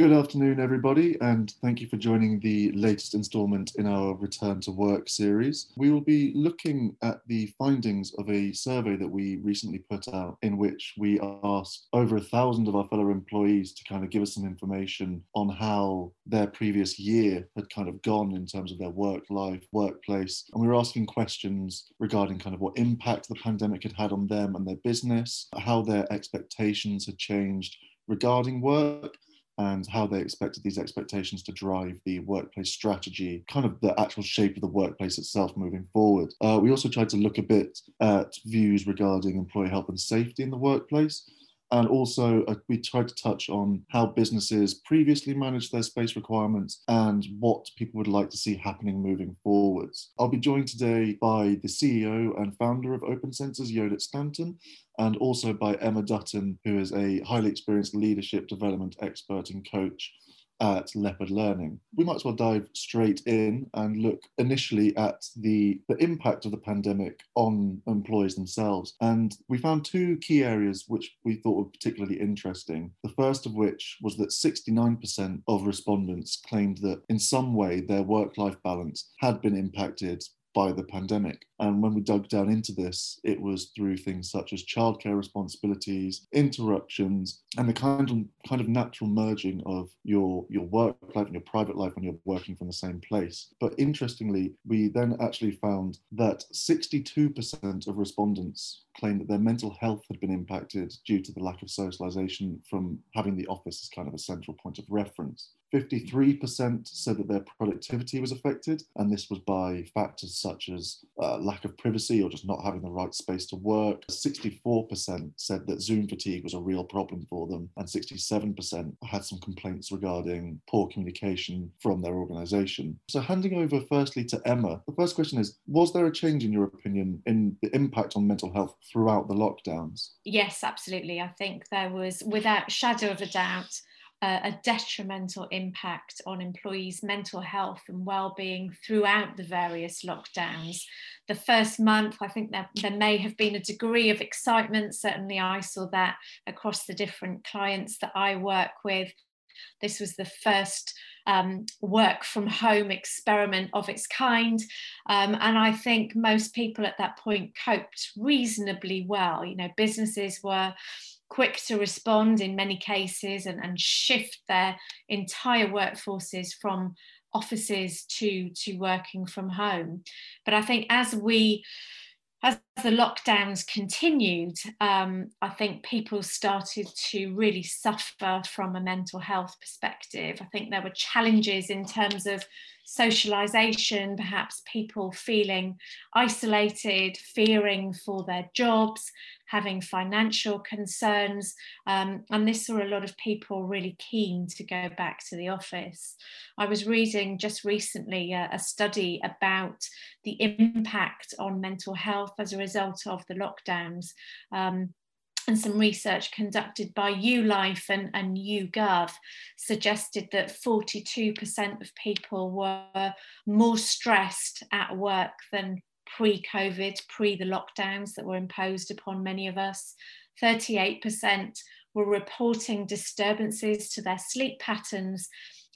Good afternoon, everybody, and thank you for joining the latest instalment in our Return to Work series. We will be looking at the findings of a survey that we recently put out, in which we asked over a thousand of our fellow employees to kind of give us some information on how their previous year had kind of gone in terms of their work life, workplace. And we were asking questions regarding kind of what impact the pandemic had had on them and their business, how their expectations had changed regarding work and how they expected these expectations to drive the workplace strategy, kind of the actual shape of the workplace itself moving forward. Uh, we also tried to look a bit at views regarding employee health and safety in the workplace. And also, uh, we tried to touch on how businesses previously managed their space requirements and what people would like to see happening moving forwards. I'll be joined today by the CEO and founder of OpenSensors, Yodit Stanton, and also by Emma Dutton, who is a highly experienced leadership development expert and coach at Leopard Learning. We might as well dive straight in and look initially at the, the impact of the pandemic on employees themselves. And we found two key areas which we thought were particularly interesting. The first of which was that 69% of respondents claimed that in some way their work life balance had been impacted by the pandemic. And when we dug down into this, it was through things such as childcare responsibilities, interruptions, and the kind of kind of natural merging of your your work life and your private life when you're working from the same place. But interestingly, we then actually found that 62% of respondents claimed that their mental health had been impacted due to the lack of socialization from having the office as kind of a central point of reference. 53% said that their productivity was affected, and this was by factors such as uh, lack of privacy or just not having the right space to work. 64% said that Zoom fatigue was a real problem for them, and 67% had some complaints regarding poor communication from their organization. So, handing over firstly to Emma, the first question is Was there a change, in your opinion, in the impact on mental health throughout the lockdowns? Yes, absolutely. I think there was, without shadow of a doubt, a detrimental impact on employees' mental health and well-being throughout the various lockdowns. The first month, I think there, there may have been a degree of excitement. Certainly, I saw that across the different clients that I work with. This was the first um, work from home experiment of its kind. Um, and I think most people at that point coped reasonably well. You know, businesses were quick to respond in many cases and, and shift their entire workforces from offices to to working from home but i think as we as the lockdowns continued, um, I think people started to really suffer from a mental health perspective. I think there were challenges in terms of socialization, perhaps people feeling isolated, fearing for their jobs, having financial concerns. Um, and this saw a lot of people really keen to go back to the office. I was reading just recently a, a study about the impact on mental health as a result of the lockdowns. Um, and some research conducted by YouLife and, and YouGov suggested that 42% of people were more stressed at work than pre COVID, pre the lockdowns that were imposed upon many of us. 38% were reporting disturbances to their sleep patterns,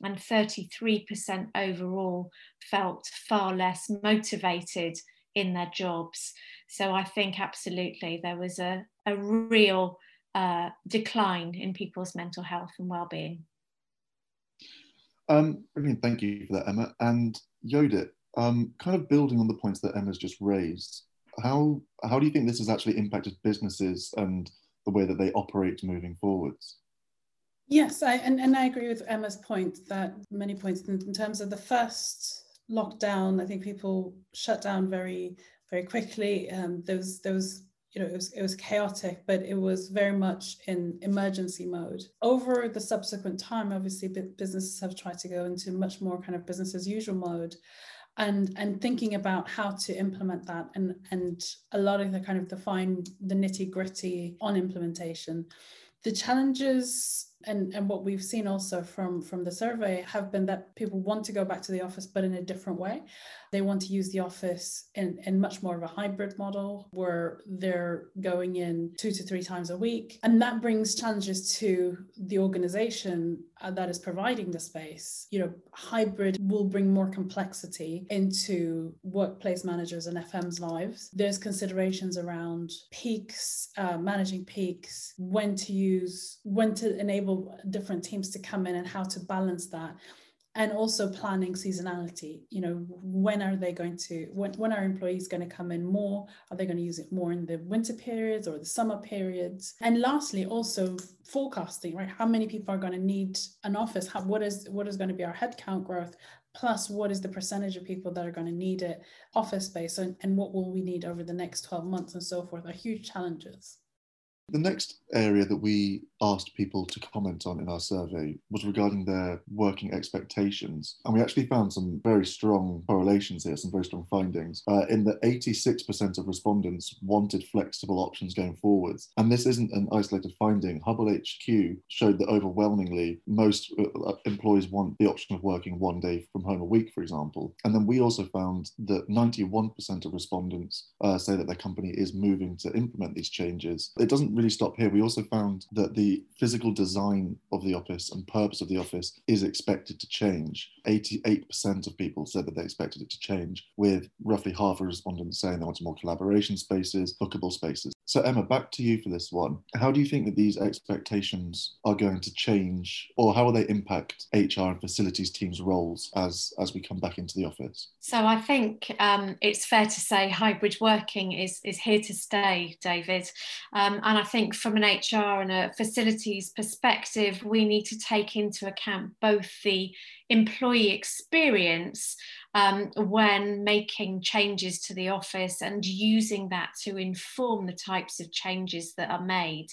and 33% overall felt far less motivated in their jobs. So I think absolutely there was a, a real uh, decline in people's mental health and well-being. Um, brilliant, thank you for that, Emma. And Yodit, um, kind of building on the points that Emma's just raised, how how do you think this has actually impacted businesses and the way that they operate moving forwards? Yes, I, and, and I agree with Emma's point that many points in, in terms of the first lockdown, I think people shut down very very quickly. Um, there was there was you know it was it was chaotic, but it was very much in emergency mode. Over the subsequent time, obviously, businesses have tried to go into much more kind of business as usual mode and and thinking about how to implement that and and a lot of the kind of the fine the nitty gritty on implementation the challenges and and what we've seen also from from the survey have been that people want to go back to the office but in a different way they want to use the office in, in much more of a hybrid model where they're going in two to three times a week. And that brings challenges to the organization uh, that is providing the space. You know hybrid will bring more complexity into workplace managers and fm's lives. There's considerations around peaks uh, managing peaks when to use when to enable different teams to come in and how to balance that and also planning seasonality. You know when are they going to when, when are employees going to come in more? Are they going to use it more in the winter periods or the summer periods? And lastly also forecasting right? How many people are going to need an office? How, what is what is going to be our headcount growth? Plus what is the percentage of people that are going to need it? Office space and, and what will we need over the next 12 months and so forth are huge challenges the next area that we asked people to comment on in our survey was regarding their working expectations. And we actually found some very strong correlations here, some very strong findings. Uh, in that 86% of respondents wanted flexible options going forwards. And this isn't an isolated finding. Hubble HQ showed that overwhelmingly most uh, uh, employees want the option of working one day from home a week, for example. And then we also found that 91% of respondents uh, say that their company is moving to implement these changes. It doesn't really stop here. We also found that the physical design of the office and purpose of the office is expected to change. 88% of people said that they expected it to change, with roughly half of respondents saying they wanted more collaboration spaces, bookable spaces. So, Emma, back to you for this one. How do you think that these expectations are going to change, or how will they impact HR and facilities teams' roles as, as we come back into the office? So, I think um, it's fair to say hybrid working is, is here to stay, David. Um, and I think from an HR and a facilities perspective, we need to take into account both the employee experience um, when making changes to the office and using that to inform the types of changes that are made.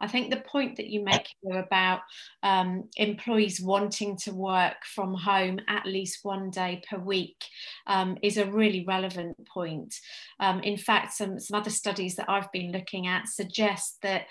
I think the point that you make here about um, employees wanting to work from home at least one day per week um, is a really relevant point. Um, in fact, some, some other studies that I've been looking at suggest that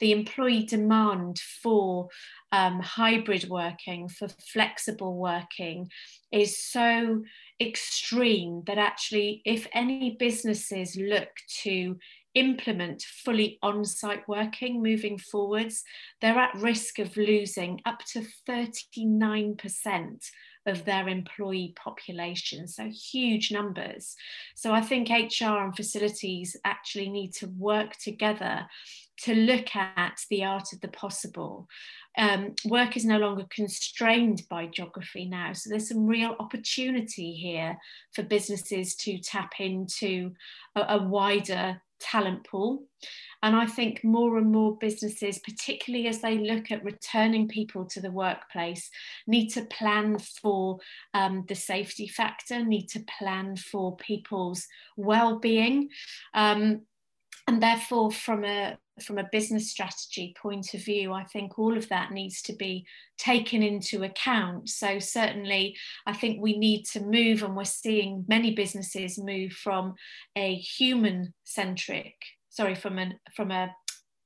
the employee demand for um, hybrid working, for flexible working, is so extreme that actually, if any businesses look to implement fully on site working moving forwards, they're at risk of losing up to 39% of their employee population. So, huge numbers. So, I think HR and facilities actually need to work together to look at the art of the possible. Um, work is no longer constrained by geography now. So there's some real opportunity here for businesses to tap into a, a wider talent pool. And I think more and more businesses, particularly as they look at returning people to the workplace, need to plan for um, the safety factor, need to plan for people's well-being. Um, and therefore, from a from a business strategy point of view, I think all of that needs to be taken into account. So, certainly, I think we need to move, and we're seeing many businesses move from a human centric, sorry, from an from a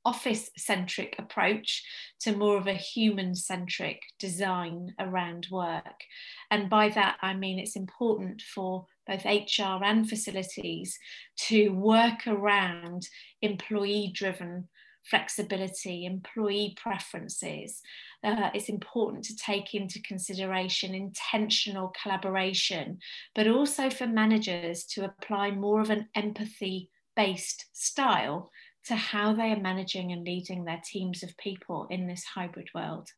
office centric approach to more of a human centric design around work. And by that, I mean it's important for both HR and facilities to work around employee driven flexibility, employee preferences. Uh, it's important to take into consideration intentional collaboration, but also for managers to apply more of an empathy based style to how they are managing and leading their teams of people in this hybrid world.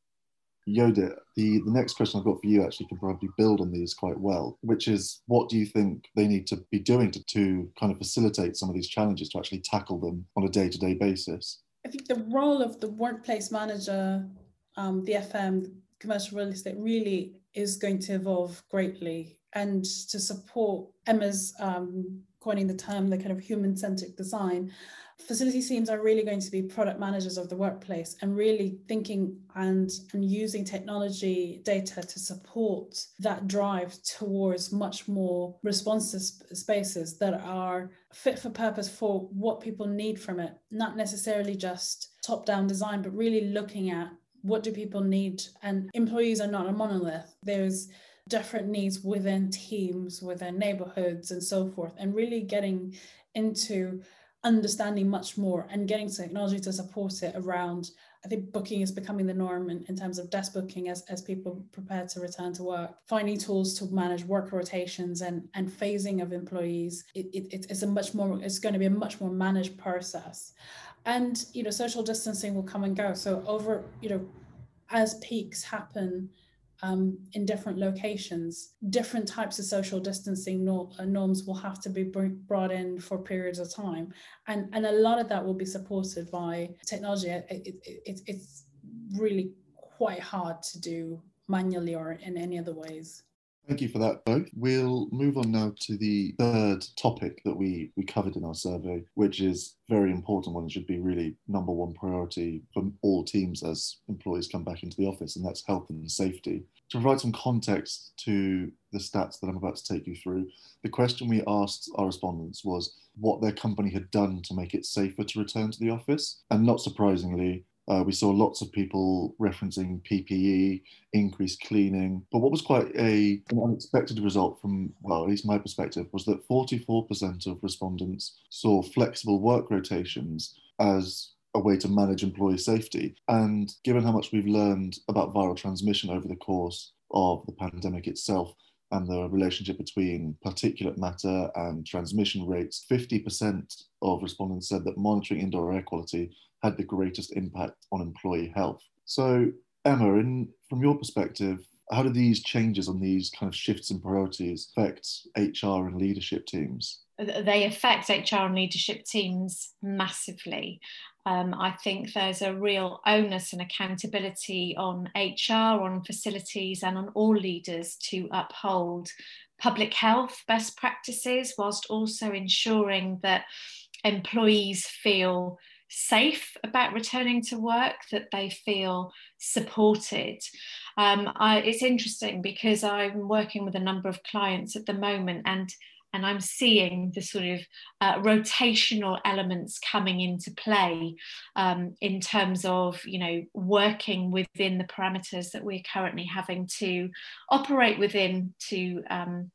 Yodit, the, the next question I've got for you actually can probably build on these quite well, which is what do you think they need to be doing to, to kind of facilitate some of these challenges to actually tackle them on a day to day basis? I think the role of the workplace manager, um, the FM, commercial real estate really is going to evolve greatly. And to support Emma's um, coining the term, the kind of human centric design, facility teams are really going to be product managers of the workplace and really thinking and, and using technology data to support that drive towards much more responsive spaces that are fit for purpose for what people need from it not necessarily just top down design but really looking at what do people need? And employees are not a monolith. There's different needs within teams, within neighborhoods, and so forth, and really getting into understanding much more and getting technology to support it around I think booking is becoming the norm in, in terms of desk booking as, as people prepare to return to work. Finding tools to manage work rotations and, and phasing of employees, it, it, it's a much more, it's going to be a much more managed process. And, you know, social distancing will come and go. So over, you know, as peaks happen, um, in different locations, different types of social distancing uh, norms will have to be brought in for periods of time. And, and a lot of that will be supported by technology. It, it, it, it's really quite hard to do manually or in any other ways. Thank you for that, both. We'll move on now to the third topic that we, we covered in our survey, which is very important one. It should be really number one priority for all teams as employees come back into the office, and that's health and safety. To provide some context to the stats that I'm about to take you through, the question we asked our respondents was what their company had done to make it safer to return to the office. And not surprisingly, uh, we saw lots of people referencing PPE, increased cleaning. But what was quite a, an unexpected result from, well, at least my perspective, was that 44% of respondents saw flexible work rotations as a way to manage employee safety. And given how much we've learned about viral transmission over the course of the pandemic itself, and the relationship between particulate matter and transmission rates, 50% of respondents said that monitoring indoor air quality had the greatest impact on employee health. So, Emma, in, from your perspective, how do these changes on these kind of shifts in priorities affect HR and leadership teams? They affect HR and leadership teams massively. Um, I think there's a real onus and accountability on HR, on facilities, and on all leaders to uphold public health best practices, whilst also ensuring that employees feel safe about returning to work, that they feel supported. Um, I, it's interesting because I'm working with a number of clients at the moment and and I'm seeing the sort of uh, rotational elements coming into play um, in terms of, you know, working within the parameters that we're currently having to operate within to um,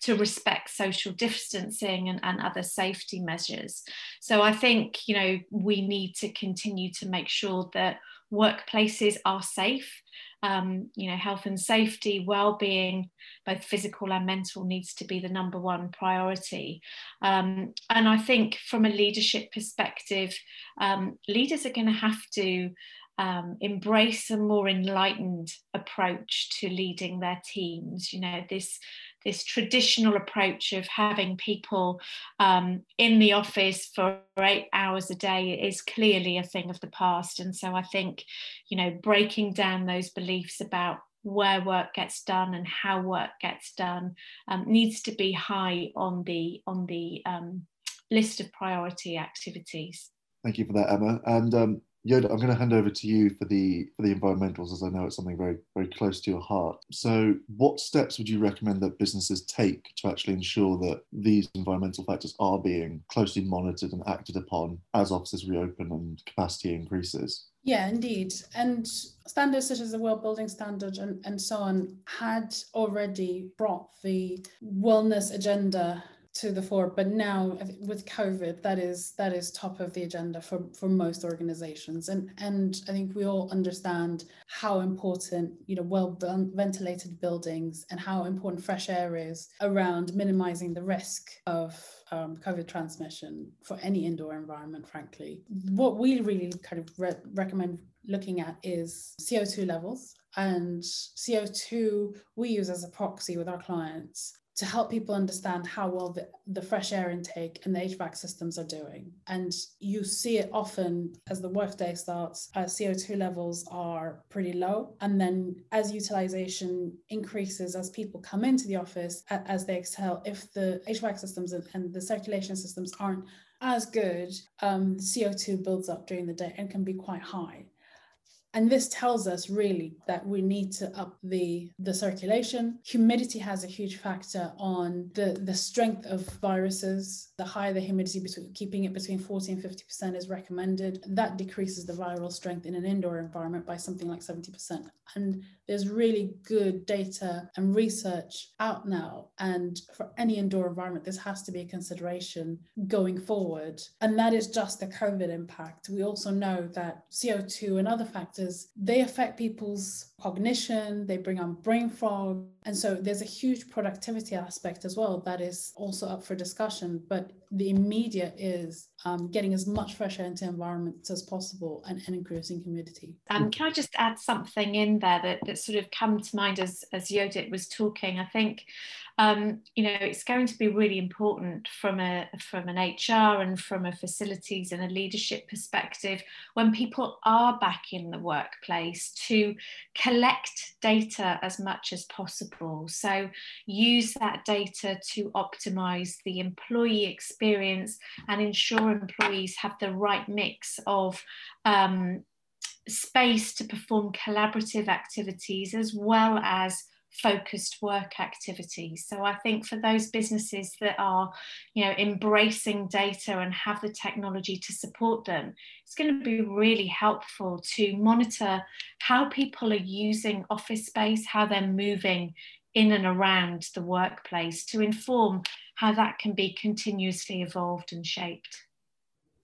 to respect social distancing and, and other safety measures. So I think, you know, we need to continue to make sure that workplaces are safe. Um, you know, health and safety, well-being, both physical and mental, needs to be the number one priority. Um, and I think, from a leadership perspective, um, leaders are going to have to um, embrace a more enlightened approach to leading their teams. You know, this this traditional approach of having people um, in the office for eight hours a day is clearly a thing of the past. And so I think, you know, breaking down those beliefs about where work gets done and how work gets done um, needs to be high on the on the um, list of priority activities. Thank you for that, Emma. And um, Yodit, I'm going to hand over to you for the for the environmentals, as I know it's something very very close to your heart. So, what steps would you recommend that businesses take to actually ensure that these environmental factors are being closely monitored and acted upon as offices reopen and capacity increases? Yeah, indeed. And standards such as the WELL Building Standard and, and so on had already brought the wellness agenda to the fore but now with covid that is that is top of the agenda for for most organizations. And and i think we all understand how important you know well ventilated buildings and how important fresh air is around minimizing the risk of um, covid transmission for any indoor environment frankly. What we really kind of re- recommend looking at is co2 levels. And CO2 we use as a proxy with our clients to help people understand how well the, the fresh air intake and the HVAC systems are doing. And you see it often as the workday starts, uh, CO2 levels are pretty low. And then as utilization increases, as people come into the office, as they exhale, if the HVAC systems and, and the circulation systems aren't as good, um, CO2 builds up during the day and can be quite high And this tells us really that we need to up the, the circulation. Humidity has a huge factor on the, the strength of viruses. The higher the humidity, between, keeping it between 40 and 50% is recommended. That decreases the viral strength in an indoor environment by something like 70%. And there's really good data and research out now. And for any indoor environment, this has to be a consideration going forward. And that is just the COVID impact. We also know that CO2 and other factors, they affect people's cognition, they bring on brain fog. And so there's a huge productivity aspect as well that is also up for discussion. But the immediate is um, getting as much fresh air into environments as possible and, and increasing humidity. Um, can I just add something in there that, that sort of come to mind as, as Yodit was talking? I think um, you know, it's going to be really important from a from an HR and from a facilities and a leadership perspective when people are back in the workplace to collect data as much as possible. So use that data to optimize the employee experience and ensure employees have the right mix of um, space to perform collaborative activities as well as focused work activities. So I think for those businesses that are, you know, embracing data and have the technology to support them, it's going to be really helpful to monitor how people are using office space, how they're moving in and around the workplace to inform how that can be continuously evolved and shaped.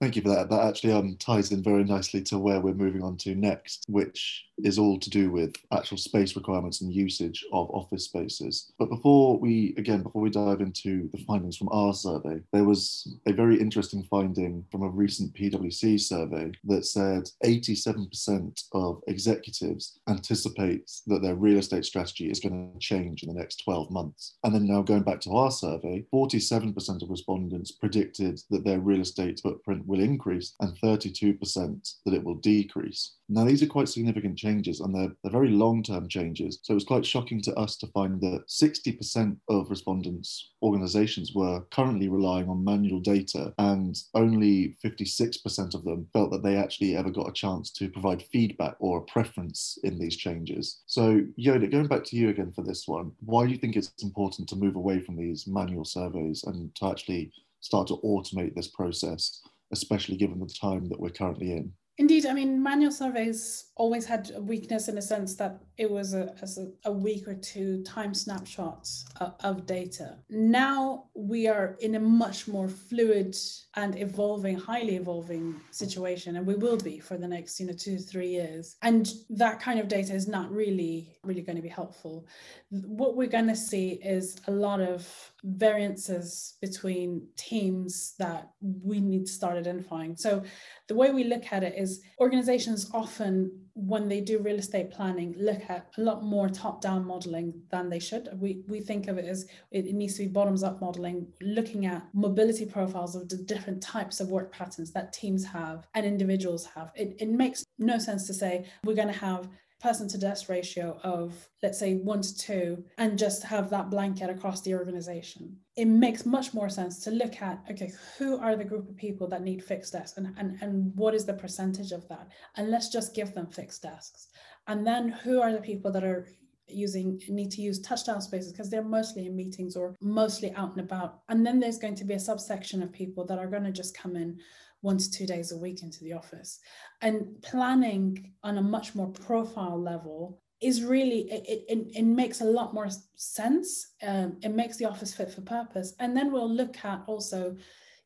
Thank you for that. That actually um, ties in very nicely to where we're moving on to next, which is all to do with actual space requirements and usage of office spaces. But before we, again, before we dive into the findings from our survey, there was a very interesting finding from a recent PwC survey that said 87% of executives anticipate that their real estate strategy is going to change in the next 12 months. And then now going back to our survey, 47% of respondents predicted that their real estate footprint will increase and 32% that it will decrease. Now, these are quite significant changes and they're, they're very long term changes. So it was quite shocking to us to find that 60% of respondents' organizations were currently relying on manual data, and only 56% of them felt that they actually ever got a chance to provide feedback or a preference in these changes. So, Yodit, going back to you again for this one, why do you think it's important to move away from these manual surveys and to actually start to automate this process? Especially given the time that we're currently in. Indeed, I mean, manual surveys always had a weakness in a sense that it was a, a, a week or two time snapshots of, of data. Now we are in a much more fluid and evolving, highly evolving situation, and we will be for the next, you know, two three years. And that kind of data is not really, really going to be helpful. What we're going to see is a lot of variances between teams that we need to start identifying. So the way we look at it is organizations often when they do real estate planning look at a lot more top down modeling than they should we we think of it as it, needs to be bottoms up modeling looking at mobility profiles of the different types of work patterns that teams have and individuals have it, it makes no sense to say we're going to have person to desk ratio of let's say one to two and just have that blanket across the organization. It makes much more sense to look at okay who are the group of people that need fixed desks and, and, and what is the percentage of that? And let's just give them fixed desks. And then who are the people that are using need to use touchdown spaces because they're mostly in meetings or mostly out and about. And then there's going to be a subsection of people that are going to just come in one to two days a week into the office. And planning on a much more profile level is really it, it, it makes a lot more sense. Um, it makes the office fit for purpose. And then we'll look at also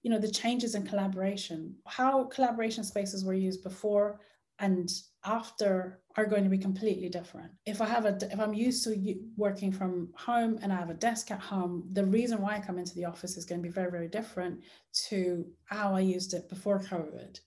you know the changes in collaboration. How collaboration spaces were used before and after are going to be completely different. If I have a, if I'm used to working from home and I have a desk at home, the reason why I come into the office is going to be very, very different to how I used it before COVID.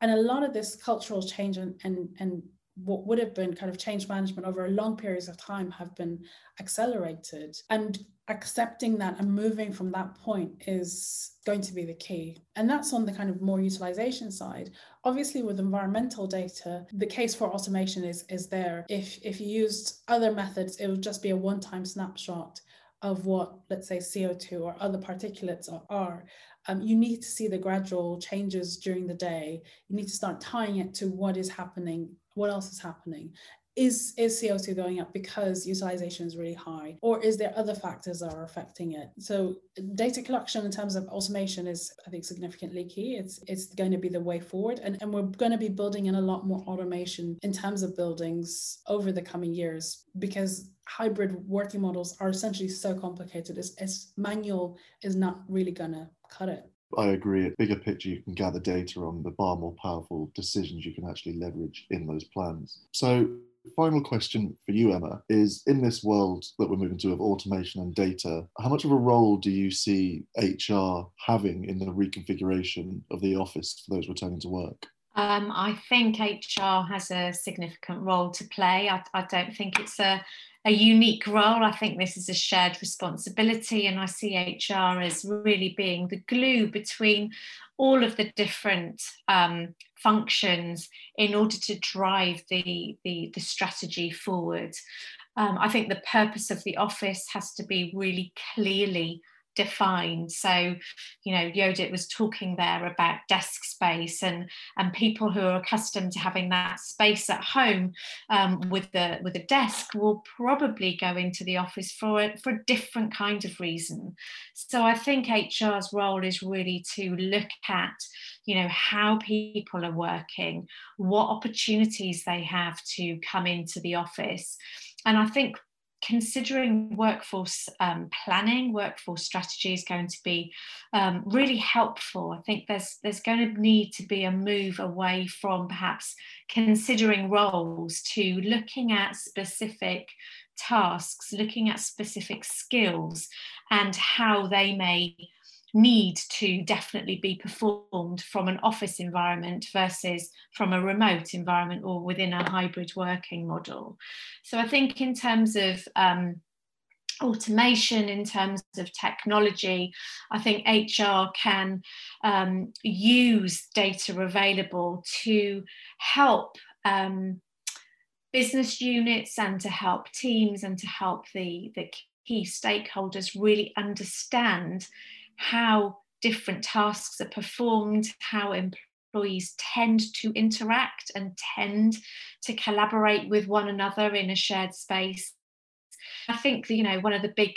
And a lot of this cultural change and, and, and what would have been kind of change management over long periods of time have been accelerated. And accepting that and moving from that point is going to be the key. And that's on the kind of more utilization side. Obviously, with environmental data, the case for automation is, is there. If, if you used other methods, it would just be a one time snapshot of what, let's say, CO2 or other particulates are. Um, you need to see the gradual changes during the day. You need to start tying it to what is happening what else is happening is is CO2 going up because utilization is really high, or is there other factors that are affecting it? So data collection in terms of automation is, I think, significantly key. It's it's going to be the way forward, and, and we're going to be building in a lot more automation in terms of buildings over the coming years because hybrid working models are essentially so complicated. As, as manual is not really going to cut it. I agree. At bigger picture, you can gather data on the far more powerful decisions you can actually leverage in those plans. So final question for you, Emma, is in this world that we're moving to of automation and data, how much of a role do you see HR having in the reconfiguration of the office for those returning to work? Um, I think HR has a significant role to play. I, I don't think it's a, a unique role. I think this is a shared responsibility, and I see HR as really being the glue between all of the different um, functions in order to drive the, the, the strategy forward. Um, I think the purpose of the office has to be really clearly defined. So, you know, Yodit was talking there about desk space and and people who are accustomed to having that space at home um, with the with a desk will probably go into the office for a, for a different kind of reason. So I think HR's role is really to look at, you know, how people are working, what opportunities they have to come into the office. And I think considering workforce um, planning, workforce strategy is going to be um, really helpful. I think there's there's going to need to be a move away from perhaps considering roles to looking at specific tasks, looking at specific skills and how they may need to definitely be performed from an office environment versus from a remote environment or within a hybrid working model. So I think in terms of um, automation in terms of technology. I think HR can um, use data available to help um, business units and to help teams and to help the, the key stakeholders really understand how different tasks are performed, how employees tend to interact and tend to collaborate with one another in a shared space. I think you know one of the big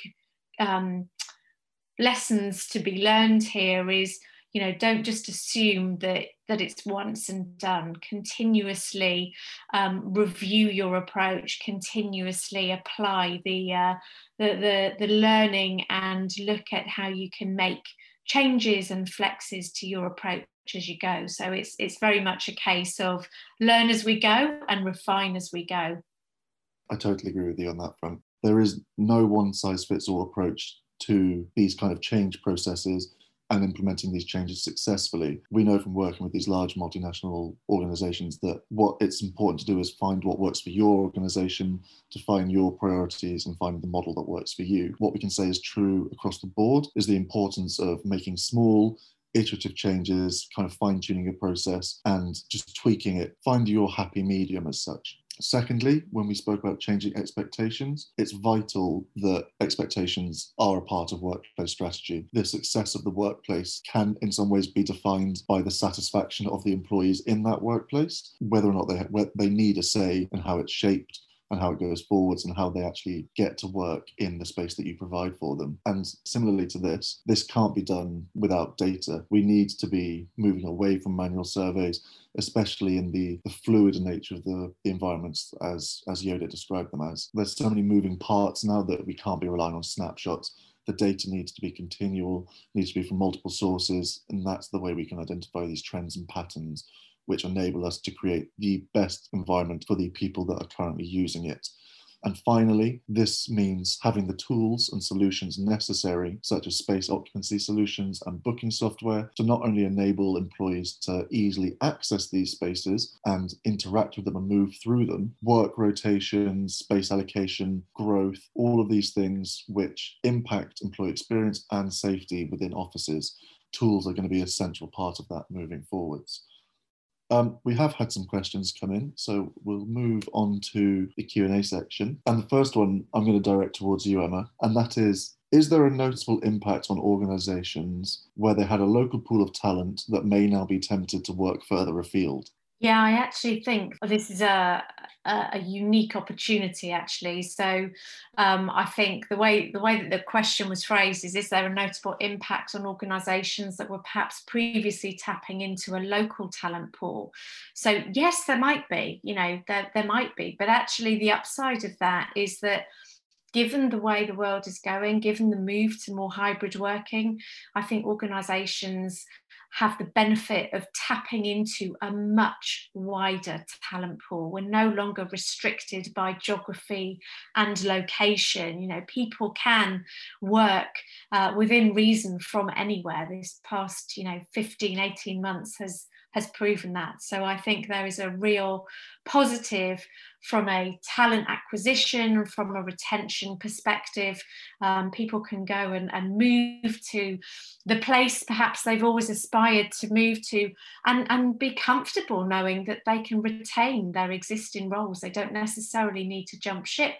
um, lessons to be learned here is you know don't just assume that that it's once and done continuously um, review your approach continuously apply the, uh, the the the learning and look at how you can make changes and flexes to your approach as you go. So it's it's very much a case of learn as we go and refine as we go. I totally agree with you on that front. There is no one size fits all approach to these kind of change processes and implementing these changes successfully. We know from working with these large multinational organizations that what it's important to do is find what works for your organization, define your priorities, and find the model that works for you. What we can say is true across the board is the importance of making small, iterative changes, kind of fine tuning your process, and just tweaking it. Find your happy medium as such. Secondly, when we spoke about changing expectations, it's vital that expectations are a part of workplace strategy. The success of the workplace can, in some ways, be defined by the satisfaction of the employees in that workplace, whether or not they, they need a say in how it's shaped and how it goes forwards and how they actually get to work in the space that you provide for them. And similarly to this, this can't be done without data. We need to be moving away from manual surveys, especially in the, the fluid nature of the, the environments as, as Yodit described them as. There's so many moving parts now that we can't be relying on snapshots the data needs to be continual, needs to be from multiple sources, and that's the way we can identify these trends and patterns which enable us to create the best environment for the people that are currently using it. And finally, this means having the tools and solutions necessary, such as space occupancy solutions and booking software, to not only enable employees to easily access these spaces and interact with them and move through them, work rotations, space allocation, growth, all of these things which impact employee experience and safety within offices. Tools are going to be a central part of that moving forwards. Um, we have had some questions come in, so we'll move on to the Q&A section. And the first one I'm going to direct towards you, Emma, and that is, is there a noticeable impact on organisations where they had a local pool of talent that may now be tempted to work further afield? Yeah, I actually think this is a, a, a unique opportunity. Actually, so um, I think the way the way that the question was phrased is: Is there a notable impact on organisations that were perhaps previously tapping into a local talent pool? So yes, there might be. You know, there there might be, but actually, the upside of that is that given the way the world is going, given the move to more hybrid working, I think organisations have the benefit of tapping into a much wider talent pool. We're no longer restricted by geography and location. You know, people can work uh, within reason from anywhere. This past, you know, 15, 18 months has has proven that. So I think there is a real positive from a talent acquisition, from a retention perspective. Um, people can go and, and move to the place perhaps they've always aspired to move to and, and be comfortable knowing that they can retain their existing roles. They don't necessarily need to jump ship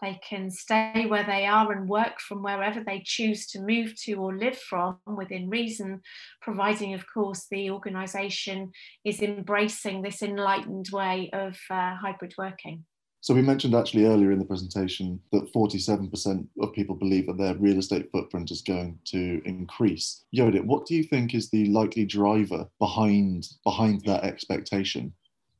they can stay where they are and work from wherever they choose to move to or live from within reason, providing, of course, the organisation is embracing this enlightened way of uh, hybrid working. So we mentioned actually earlier in the presentation that 47% of people believe that their real estate footprint is going to increase. Yodit, what do you think is the likely driver behind behind that expectation?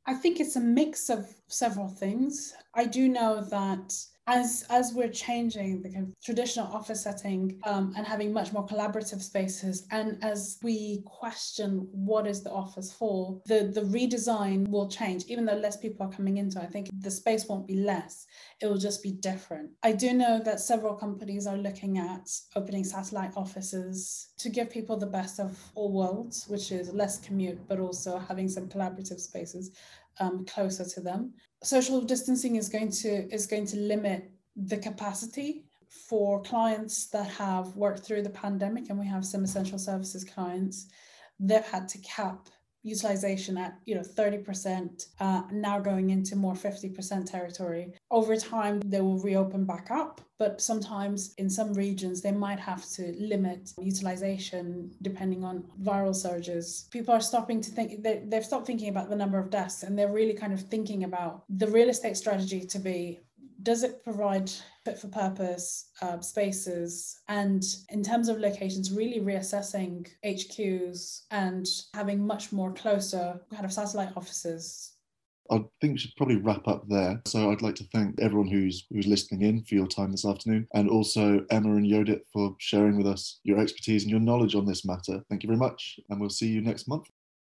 I think it's a mix of several things. I do know that as as we're changing the kind of traditional office setting um, and having much more collaborative spaces and as we question what is the office for the the redesign will change. Even though less people are coming into i think the space won't be less. It will just be different. I do know that several companies are looking at opening satellite offices to give people the best of all worlds which is less commute but also having some collaborative spaces um, closer to them. Social distancing is going to is going to limit the capacity for clients that have worked through the pandemic, and we have some essential services clients. They've had to cap utilization at you know 30% uh, now going into more 50% territory. Over time they will reopen back up but sometimes in some regions they might have to limit utilization depending on viral surges. People are stopping to think they, they've stopped thinking about the number of deaths and they're really kind of thinking about the real estate strategy to be does it provide fit for purpose uh, spaces and in terms of locations really reassessing hqs and having much more closer kind of satellite offices I think we should probably wrap up there. So I'd like to thank everyone who's who's listening in for your time this afternoon, and also Emma and Yodit for sharing with us your expertise and your knowledge on this matter. Thank you very much, and we'll see you next month.